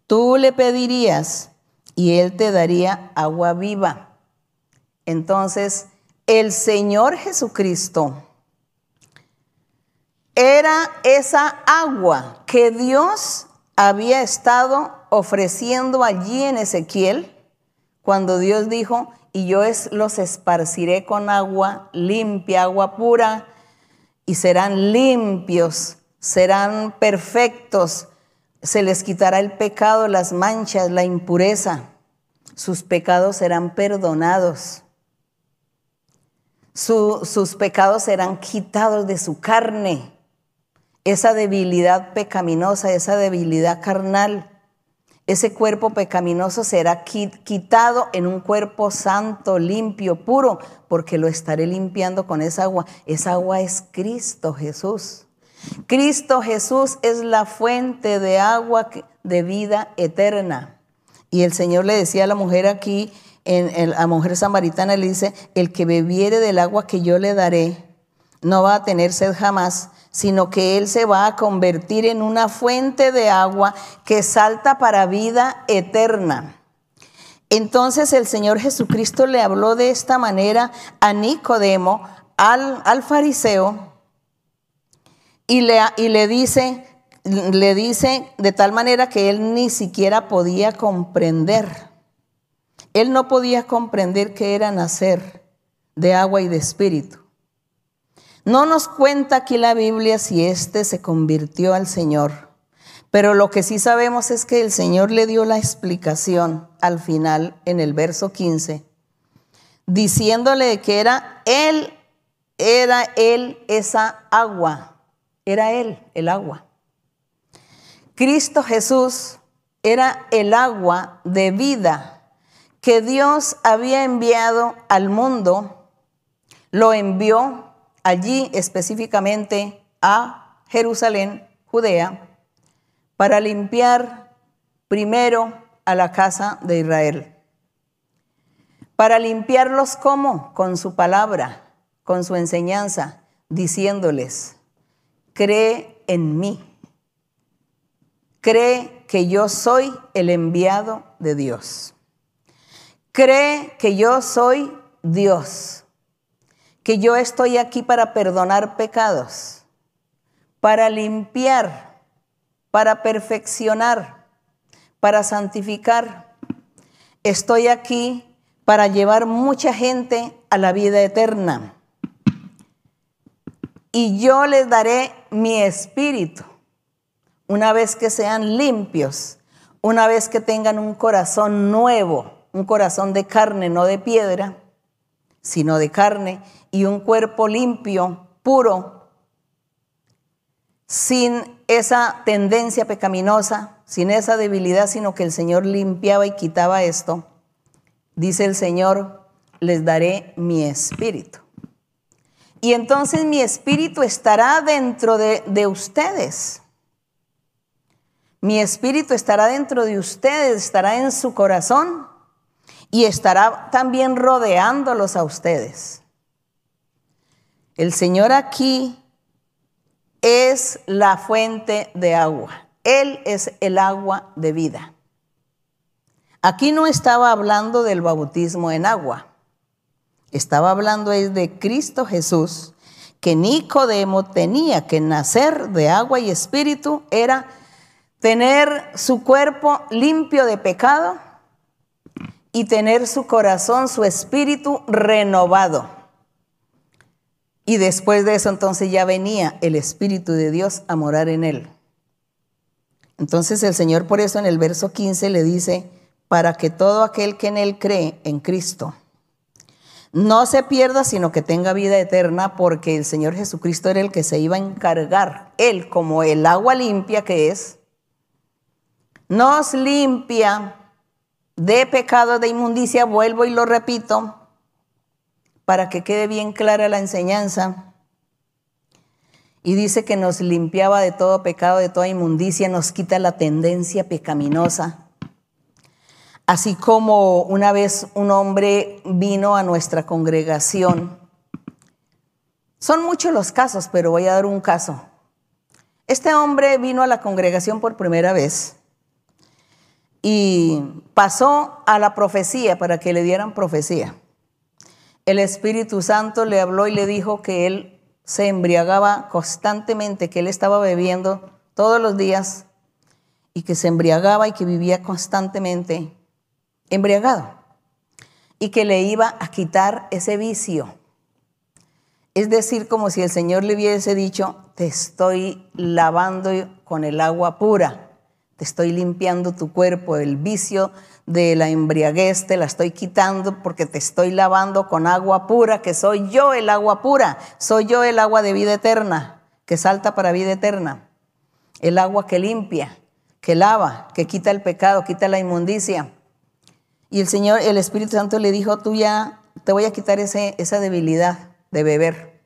tú le pedirías y él te daría agua viva. Entonces, el Señor Jesucristo era esa agua que Dios había estado ofreciendo allí en Ezequiel cuando Dios dijo, y yo los esparciré con agua limpia, agua pura, y serán limpios, serán perfectos, se les quitará el pecado, las manchas, la impureza, sus pecados serán perdonados, sus pecados serán quitados de su carne, esa debilidad pecaminosa, esa debilidad carnal ese cuerpo pecaminoso será quitado en un cuerpo santo, limpio, puro, porque lo estaré limpiando con esa agua. Esa agua es Cristo Jesús. Cristo Jesús es la fuente de agua de vida eterna. Y el Señor le decía a la mujer aquí, en, a la mujer samaritana, le dice, el que bebiere del agua que yo le daré, no va a tener sed jamás, sino que Él se va a convertir en una fuente de agua que salta para vida eterna. Entonces el Señor Jesucristo le habló de esta manera a Nicodemo, al, fariseo, y le, y le dice, le dice de tal manera que él ni siquiera podía comprender. Él no podía comprender qué era nacer de agua y de espíritu. No nos cuenta aquí la Biblia si éste se convirtió al Señor, pero lo que sí sabemos es que el Señor le dio la explicación al final en el verso 15, diciéndole que era Él, era Él esa agua, era Él el agua. Cristo Jesús era el agua de vida que Dios había enviado al mundo, lo envió allí específicamente a Jerusalén, Judea, para limpiar primero a la casa de Israel. Para limpiarlos como? Con su palabra, con su enseñanza, diciéndoles, cree en mí, cree que yo soy el enviado de Dios, cree que yo soy Dios que yo estoy aquí para perdonar pecados, para limpiar, para perfeccionar, para santificar. Estoy aquí para llevar mucha gente a la vida eterna. Y yo les daré mi espíritu una vez que sean limpios, una vez que tengan un corazón nuevo, un corazón de carne, no de piedra, sino de carne, y un cuerpo limpio, puro, sin esa tendencia pecaminosa, sin esa debilidad, sino que el Señor limpiaba y quitaba esto, dice el Señor, les daré mi espíritu. Y entonces mi espíritu estará dentro de, de ustedes. Mi espíritu estará dentro de ustedes, estará en su corazón y estará también rodeándolos a ustedes. El Señor aquí es la fuente de agua. Él es el agua de vida. Aquí no estaba hablando del bautismo en agua. Estaba hablando de Cristo Jesús, que Nicodemo tenía que nacer de agua y espíritu, era tener su cuerpo limpio de pecado y tener su corazón, su espíritu renovado. Y después de eso entonces ya venía el Espíritu de Dios a morar en él. Entonces el Señor por eso en el verso 15 le dice, para que todo aquel que en él cree, en Cristo, no se pierda, sino que tenga vida eterna, porque el Señor Jesucristo era el que se iba a encargar, él como el agua limpia que es, nos limpia de pecado, de inmundicia, vuelvo y lo repito, para que quede bien clara la enseñanza. Y dice que nos limpiaba de todo pecado, de toda inmundicia, nos quita la tendencia pecaminosa. Así como una vez un hombre vino a nuestra congregación. Son muchos los casos, pero voy a dar un caso. Este hombre vino a la congregación por primera vez y pasó a la profecía para que le dieran profecía. El Espíritu Santo le habló y le dijo que él se embriagaba constantemente, que él estaba bebiendo todos los días y que se embriagaba y que vivía constantemente embriagado y que le iba a quitar ese vicio. Es decir, como si el Señor le hubiese dicho, te estoy lavando con el agua pura, te estoy limpiando tu cuerpo, el vicio de la embriaguez te la estoy quitando porque te estoy lavando con agua pura, que soy yo el agua pura, soy yo el agua de vida eterna, que salta para vida eterna, el agua que limpia, que lava, que quita el pecado, quita la inmundicia. Y el Señor, el Espíritu Santo le dijo, tú ya te voy a quitar ese, esa debilidad de beber.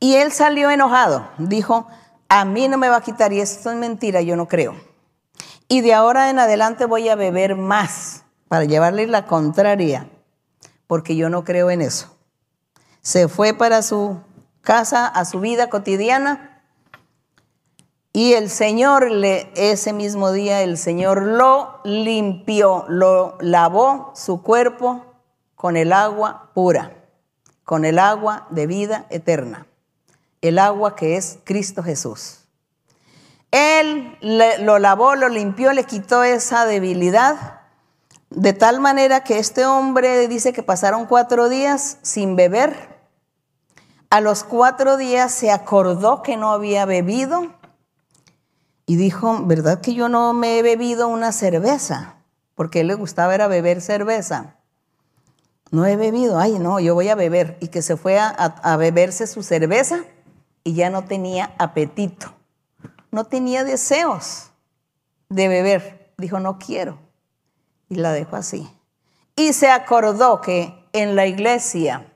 Y él salió enojado, dijo, a mí no me va a quitar y esto es mentira, yo no creo. Y de ahora en adelante voy a beber más para llevarle la contraria, porque yo no creo en eso. Se fue para su casa, a su vida cotidiana, y el Señor, le, ese mismo día, el Señor lo limpió, lo lavó su cuerpo con el agua pura, con el agua de vida eterna, el agua que es Cristo Jesús. Él lo lavó, lo limpió, le quitó esa debilidad, de tal manera que este hombre dice que pasaron cuatro días sin beber. A los cuatro días se acordó que no había bebido y dijo, ¿verdad que yo no me he bebido una cerveza? Porque él le gustaba era beber cerveza. No he bebido, ay no, yo voy a beber. Y que se fue a beberse su cerveza y ya no tenía apetito. No tenía deseos de beber. Dijo, no quiero. Y la dejó así. Y se acordó que en la iglesia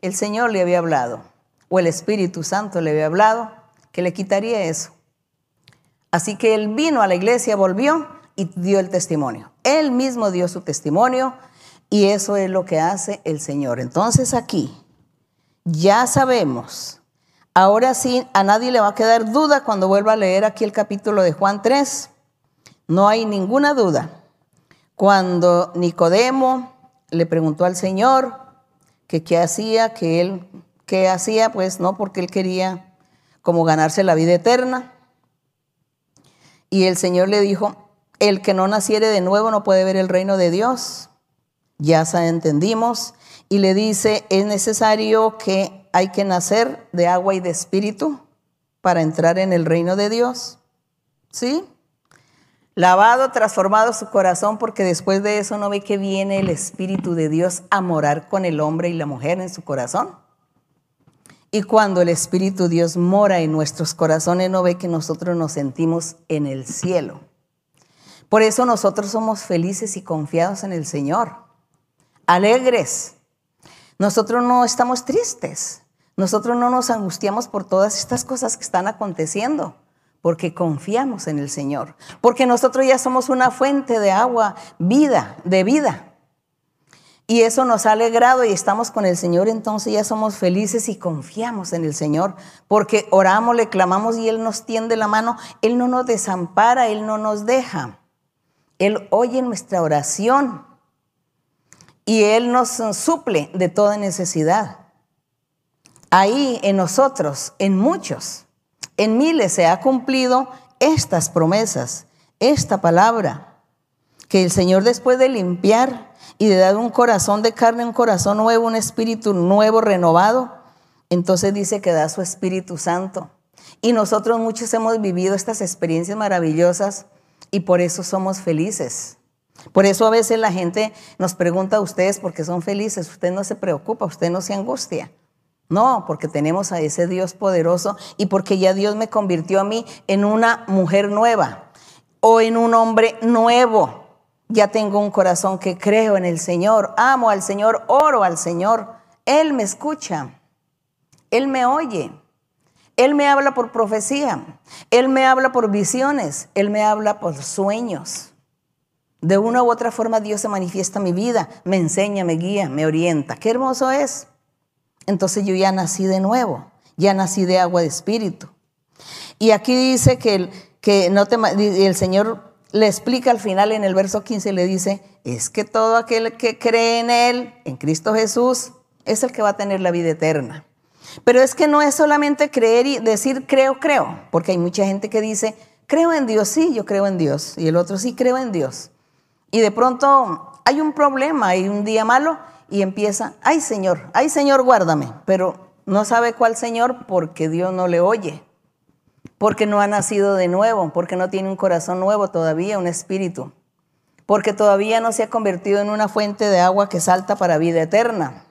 el Señor le había hablado, o el Espíritu Santo le había hablado, que le quitaría eso. Así que él vino a la iglesia, volvió y dio el testimonio. Él mismo dio su testimonio y eso es lo que hace el Señor. Entonces aquí ya sabemos. Ahora sí, a nadie le va a quedar duda cuando vuelva a leer aquí el capítulo de Juan 3. No hay ninguna duda. Cuando Nicodemo le preguntó al Señor que qué hacía, que él qué hacía, pues no porque él quería como ganarse la vida eterna. Y el Señor le dijo, el que no naciere de nuevo no puede ver el reino de Dios. Ya se entendimos. Y le dice, es necesario que hay que nacer de agua y de espíritu para entrar en el reino de Dios. ¿Sí? Lavado, transformado su corazón, porque después de eso no ve que viene el Espíritu de Dios a morar con el hombre y la mujer en su corazón. Y cuando el Espíritu Dios mora en nuestros corazones, no ve que nosotros nos sentimos en el cielo. Por eso nosotros somos felices y confiados en el Señor, alegres. Nosotros no estamos tristes, nosotros no nos angustiamos por todas estas cosas que están aconteciendo, porque confiamos en el Señor, porque nosotros ya somos una fuente de agua, vida, de vida. Y eso nos ha alegrado y estamos con el Señor, entonces ya somos felices y confiamos en el Señor, porque oramos, le clamamos y Él nos tiende la mano, Él no nos desampara, Él no nos deja. Él oye nuestra oración y Él nos suple de toda necesidad. Ahí en nosotros, en muchos, en miles se ha cumplido estas promesas, esta palabra, que el Señor después de limpiar y de dar un corazón de carne, un corazón nuevo, un espíritu nuevo, renovado, entonces dice que da su Espíritu Santo. Y nosotros muchos hemos vivido estas experiencias maravillosas y por eso somos felices. Por eso a veces la gente nos pregunta a ustedes por qué son felices. Usted no se preocupa, usted no se angustia. No, porque tenemos a ese Dios poderoso y porque ya Dios me convirtió a mí en una mujer nueva o en un hombre nuevo. Ya tengo un corazón que creo en el Señor, amo al Señor, oro al Señor. Él me escucha, Él me oye, Él me habla por profecía, Él me habla por visiones, Él me habla por sueños. De una u otra forma Dios se manifiesta en mi vida, me enseña, me guía, me orienta. Qué hermoso es. Entonces yo ya nací de nuevo, ya nací de agua de espíritu. Y aquí dice que el, que no te, el Señor le explica al final en el verso 15, le dice, es que todo aquel que cree en Él, en Cristo Jesús, es el que va a tener la vida eterna. Pero es que no es solamente creer y decir creo, creo, porque hay mucha gente que dice, creo en Dios, sí, yo creo en Dios, y el otro sí creo en Dios. Y de pronto hay un problema, hay un día malo y empieza, ay Señor, ay Señor, guárdame, pero no sabe cuál Señor porque Dios no le oye, porque no ha nacido de nuevo, porque no tiene un corazón nuevo todavía, un espíritu, porque todavía no se ha convertido en una fuente de agua que salta para vida eterna.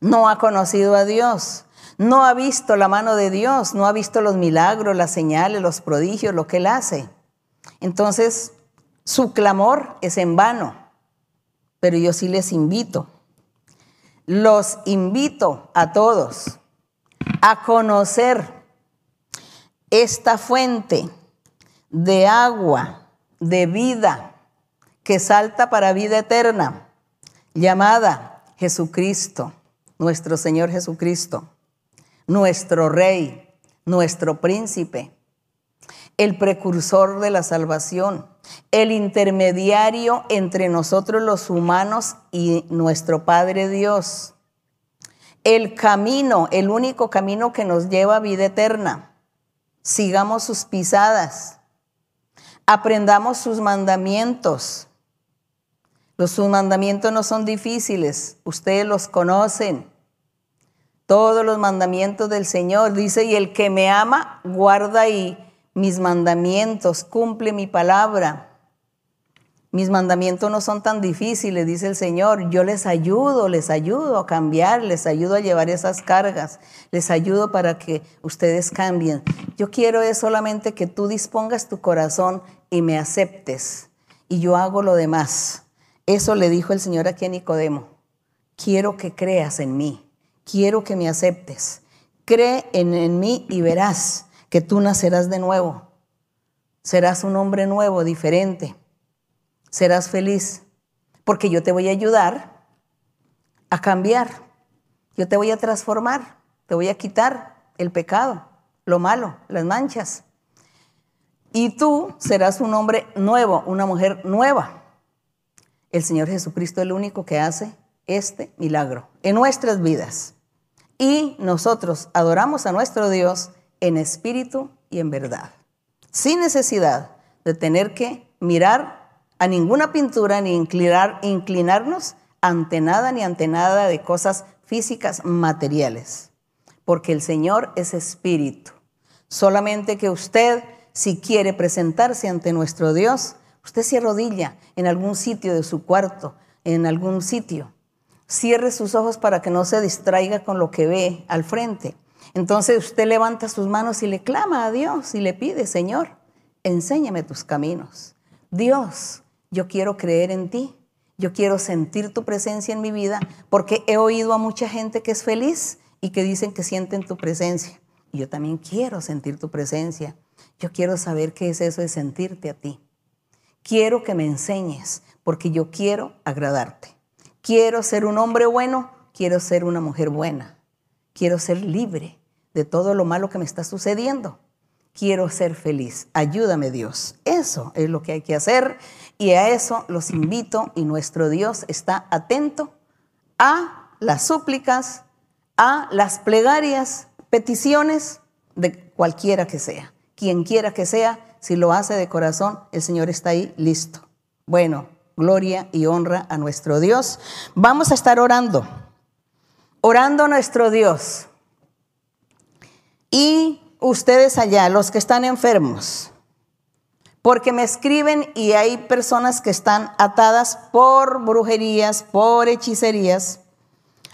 No ha conocido a Dios, no ha visto la mano de Dios, no ha visto los milagros, las señales, los prodigios, lo que Él hace. Entonces, su clamor es en vano, pero yo sí les invito, los invito a todos a conocer esta fuente de agua, de vida, que salta para vida eterna, llamada Jesucristo, nuestro Señor Jesucristo, nuestro Rey, nuestro Príncipe, el precursor de la salvación el intermediario entre nosotros los humanos y nuestro Padre Dios. El camino, el único camino que nos lleva a vida eterna. Sigamos sus pisadas. Aprendamos sus mandamientos. Los sus mandamientos no son difíciles, ustedes los conocen. Todos los mandamientos del Señor dice, y el que me ama guarda y mis mandamientos, cumple mi palabra. Mis mandamientos no son tan difíciles, dice el Señor. Yo les ayudo, les ayudo a cambiar, les ayudo a llevar esas cargas, les ayudo para que ustedes cambien. Yo quiero es solamente que tú dispongas tu corazón y me aceptes. Y yo hago lo demás. Eso le dijo el Señor aquí a Nicodemo. Quiero que creas en mí. Quiero que me aceptes. Cree en, en mí y verás que tú nacerás de nuevo. Serás un hombre nuevo, diferente. Serás feliz, porque yo te voy a ayudar a cambiar. Yo te voy a transformar, te voy a quitar el pecado, lo malo, las manchas. Y tú serás un hombre nuevo, una mujer nueva. El Señor Jesucristo es el único que hace este milagro en nuestras vidas. Y nosotros adoramos a nuestro Dios en espíritu y en verdad, sin necesidad de tener que mirar a ninguna pintura ni inclinar, inclinarnos ante nada ni ante nada de cosas físicas materiales, porque el Señor es espíritu. Solamente que usted, si quiere presentarse ante nuestro Dios, usted se arrodilla en algún sitio de su cuarto, en algún sitio. Cierre sus ojos para que no se distraiga con lo que ve al frente entonces usted levanta sus manos y le clama a Dios y le pide, Señor, enséñame tus caminos. Dios, yo quiero creer en ti. Yo quiero sentir tu presencia en mi vida porque he oído a mucha gente que es feliz y que dicen que sienten tu presencia. Y yo también quiero sentir tu presencia. Yo quiero saber qué es eso de sentirte a ti. Quiero que me enseñes porque yo quiero agradarte. Quiero ser un hombre bueno, quiero ser una mujer buena. Quiero ser libre de todo lo malo que me está sucediendo. Quiero ser feliz. Ayúdame Dios. Eso es lo que hay que hacer y a eso los invito y nuestro Dios está atento a las súplicas, a las plegarias, peticiones de cualquiera que sea. Quien quiera que sea, si lo hace de corazón, el Señor está ahí listo. Bueno, gloria y honra a nuestro Dios. Vamos a estar orando, orando a nuestro Dios. Y ustedes allá, los que están enfermos, porque me escriben y hay personas que están atadas por brujerías, por hechicerías.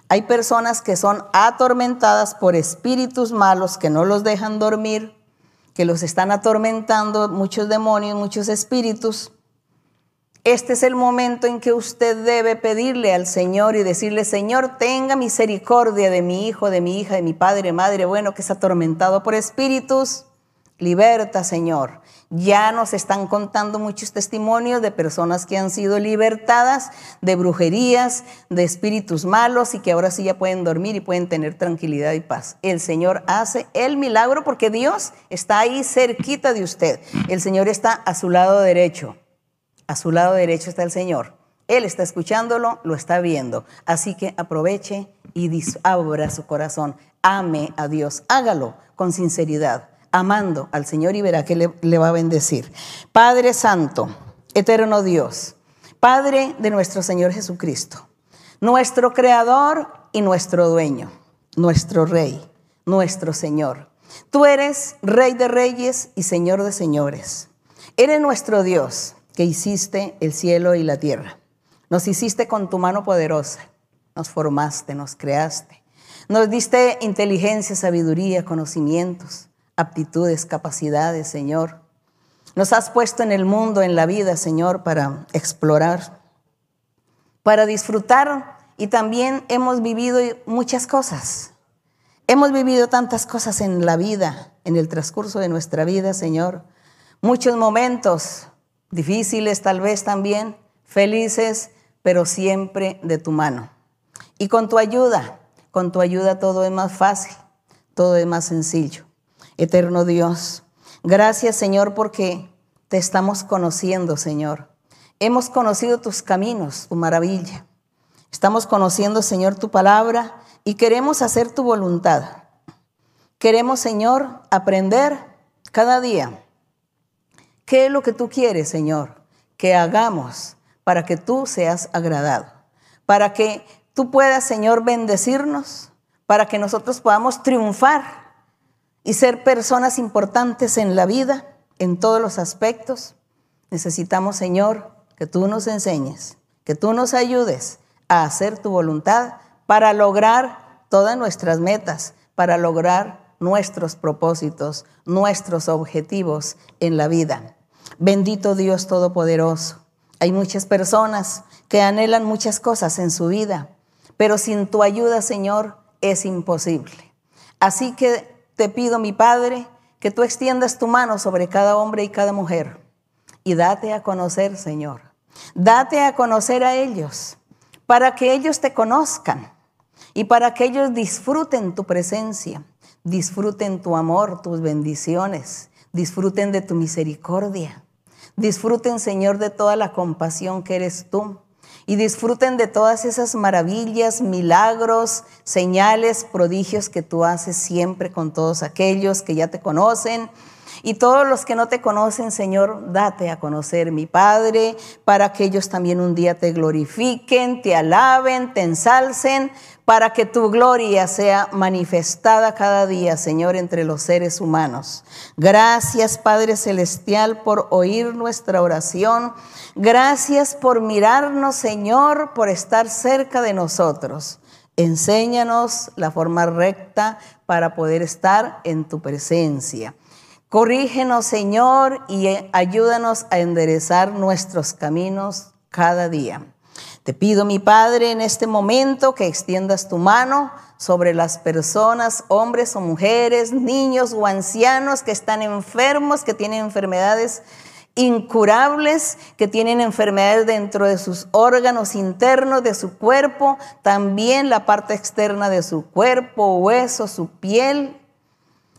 Hay personas que son atormentadas por espíritus malos que no los dejan dormir, que los están atormentando muchos demonios, muchos espíritus. Este es el momento en que usted debe pedirle al Señor y decirle, Señor, tenga misericordia de mi hijo, de mi hija, de mi padre, madre, bueno, que es atormentado por espíritus. Liberta, Señor. Ya nos están contando muchos testimonios de personas que han sido libertadas de brujerías, de espíritus malos y que ahora sí ya pueden dormir y pueden tener tranquilidad y paz. El Señor hace el milagro porque Dios está ahí cerquita de usted. El Señor está a su lado derecho. A su lado derecho está el Señor. Él está escuchándolo, lo está viendo. Así que aproveche y abra su corazón. Ame a Dios. Hágalo con sinceridad, amando al Señor y verá que le, le va a bendecir. Padre Santo, eterno Dios, Padre de nuestro Señor Jesucristo, nuestro Creador y nuestro dueño, nuestro Rey, nuestro Señor. Tú eres Rey de reyes y Señor de señores. Eres nuestro Dios que hiciste el cielo y la tierra. Nos hiciste con tu mano poderosa, nos formaste, nos creaste, nos diste inteligencia, sabiduría, conocimientos, aptitudes, capacidades, Señor. Nos has puesto en el mundo, en la vida, Señor, para explorar, para disfrutar y también hemos vivido muchas cosas. Hemos vivido tantas cosas en la vida, en el transcurso de nuestra vida, Señor. Muchos momentos difíciles tal vez también, felices, pero siempre de tu mano. Y con tu ayuda, con tu ayuda todo es más fácil, todo es más sencillo. Eterno Dios, gracias Señor porque te estamos conociendo, Señor. Hemos conocido tus caminos, tu maravilla. Estamos conociendo, Señor, tu palabra y queremos hacer tu voluntad. Queremos, Señor, aprender cada día ¿Qué es lo que tú quieres, Señor? Que hagamos para que tú seas agradado, para que tú puedas, Señor, bendecirnos, para que nosotros podamos triunfar y ser personas importantes en la vida, en todos los aspectos. Necesitamos, Señor, que tú nos enseñes, que tú nos ayudes a hacer tu voluntad para lograr todas nuestras metas, para lograr nuestros propósitos, nuestros objetivos en la vida. Bendito Dios Todopoderoso. Hay muchas personas que anhelan muchas cosas en su vida, pero sin tu ayuda, Señor, es imposible. Así que te pido, mi Padre, que tú extiendas tu mano sobre cada hombre y cada mujer y date a conocer, Señor. Date a conocer a ellos para que ellos te conozcan y para que ellos disfruten tu presencia disfruten tu amor, tus bendiciones, disfruten de tu misericordia, disfruten, Señor, de toda la compasión que eres tú. Y disfruten de todas esas maravillas, milagros, señales, prodigios que tú haces siempre con todos aquellos que ya te conocen y todos los que no te conocen, Señor, date a conocer, mi Padre, para que ellos también un día te glorifiquen, te alaben, te ensalcen, para que tu gloria sea manifestada cada día, Señor, entre los seres humanos. Gracias, Padre Celestial, por oír nuestra oración. Gracias por mirarnos, Señor, por estar cerca de nosotros. Enséñanos la forma recta para poder estar en tu presencia. Corrígenos, Señor, y ayúdanos a enderezar nuestros caminos cada día. Te pido, mi Padre, en este momento que extiendas tu mano sobre las personas, hombres o mujeres, niños o ancianos que están enfermos, que tienen enfermedades incurables, que tienen enfermedades dentro de sus órganos internos, de su cuerpo, también la parte externa de su cuerpo, hueso, su piel,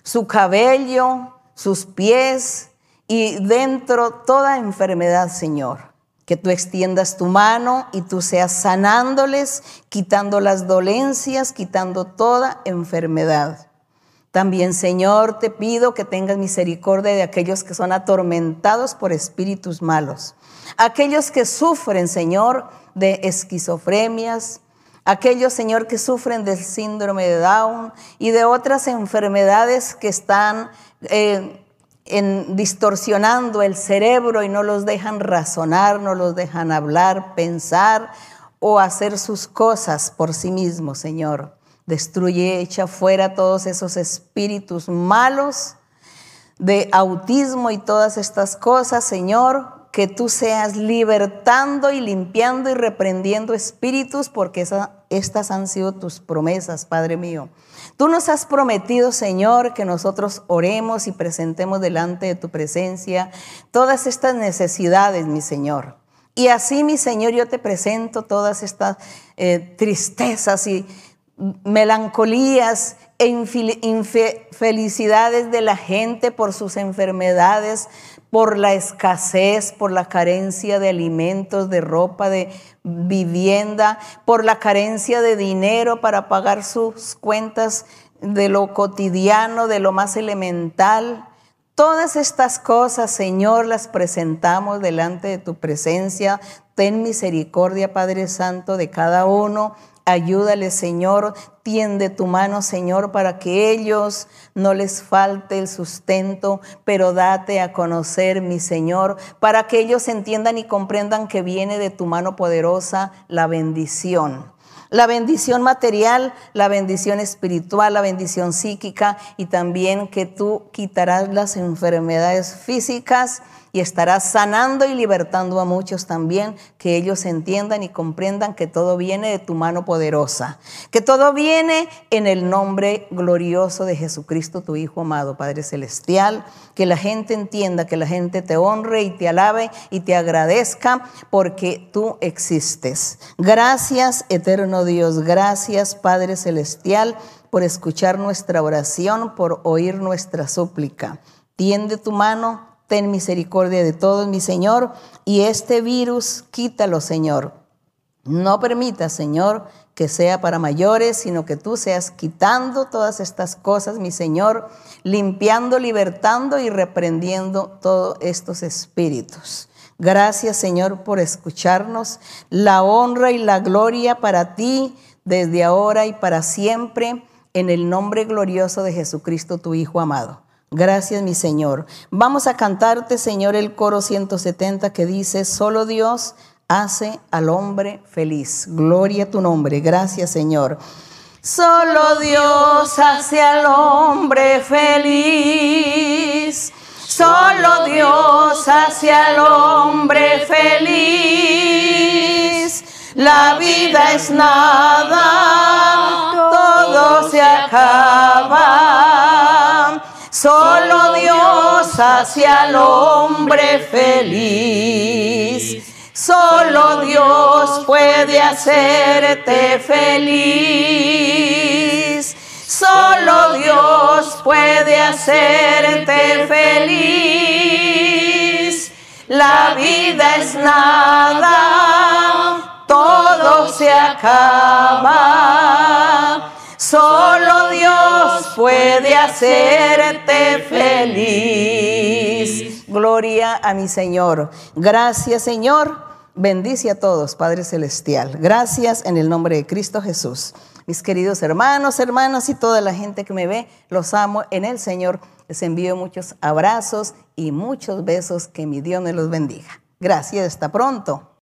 su cabello, sus pies y dentro toda enfermedad, Señor. Que tú extiendas tu mano y tú seas sanándoles, quitando las dolencias, quitando toda enfermedad. También, Señor, te pido que tengas misericordia de aquellos que son atormentados por espíritus malos. Aquellos que sufren, Señor, de esquizofrenias. Aquellos, Señor, que sufren del síndrome de Down y de otras enfermedades que están eh, en, distorsionando el cerebro y no los dejan razonar, no los dejan hablar, pensar o hacer sus cosas por sí mismos, Señor. Destruye, echa fuera todos esos espíritus malos de autismo y todas estas cosas, Señor, que tú seas libertando y limpiando y reprendiendo espíritus, porque estas han sido tus promesas, Padre mío. Tú nos has prometido, Señor, que nosotros oremos y presentemos delante de tu presencia todas estas necesidades, mi Señor. Y así, mi Señor, yo te presento todas estas eh, tristezas y melancolías e infelicidades de la gente por sus enfermedades, por la escasez, por la carencia de alimentos, de ropa, de vivienda, por la carencia de dinero para pagar sus cuentas de lo cotidiano, de lo más elemental. Todas estas cosas, Señor, las presentamos delante de tu presencia. Ten misericordia, Padre Santo, de cada uno Ayúdale, Señor, tiende tu mano, Señor, para que ellos no les falte el sustento, pero date a conocer, mi Señor, para que ellos entiendan y comprendan que viene de tu mano poderosa la bendición. La bendición material, la bendición espiritual, la bendición psíquica y también que tú quitarás las enfermedades físicas y estarás sanando y libertando a muchos también, que ellos entiendan y comprendan que todo viene de tu mano poderosa, que todo viene en el nombre glorioso de Jesucristo, tu Hijo amado, Padre Celestial, que la gente entienda, que la gente te honre y te alabe y te agradezca porque tú existes. Gracias, eterno Dios, gracias, Padre Celestial, por escuchar nuestra oración, por oír nuestra súplica. Tiende tu mano ten misericordia de todos, mi Señor, y este virus quítalo, Señor. No permita, Señor, que sea para mayores, sino que tú seas quitando todas estas cosas, mi Señor, limpiando, libertando y reprendiendo todos estos espíritus. Gracias, Señor, por escucharnos. La honra y la gloria para ti desde ahora y para siempre, en el nombre glorioso de Jesucristo, tu Hijo amado. Gracias, mi Señor. Vamos a cantarte, Señor, el coro 170 que dice, solo Dios hace al hombre feliz. Gloria a tu nombre. Gracias, Señor. Solo Dios hace al hombre feliz. Solo Dios hace al hombre feliz. La vida es nada, todo se acaba Solo Dios hace al hombre feliz. Solo Dios puede hacerte feliz. Solo Dios puede hacerte feliz. La vida es nada, todo se acaba. Solo puede hacerte feliz. Gloria a mi Señor. Gracias Señor. Bendice a todos, Padre Celestial. Gracias en el nombre de Cristo Jesús. Mis queridos hermanos, hermanas y toda la gente que me ve, los amo en el Señor. Les envío muchos abrazos y muchos besos. Que mi Dios me los bendiga. Gracias, hasta pronto.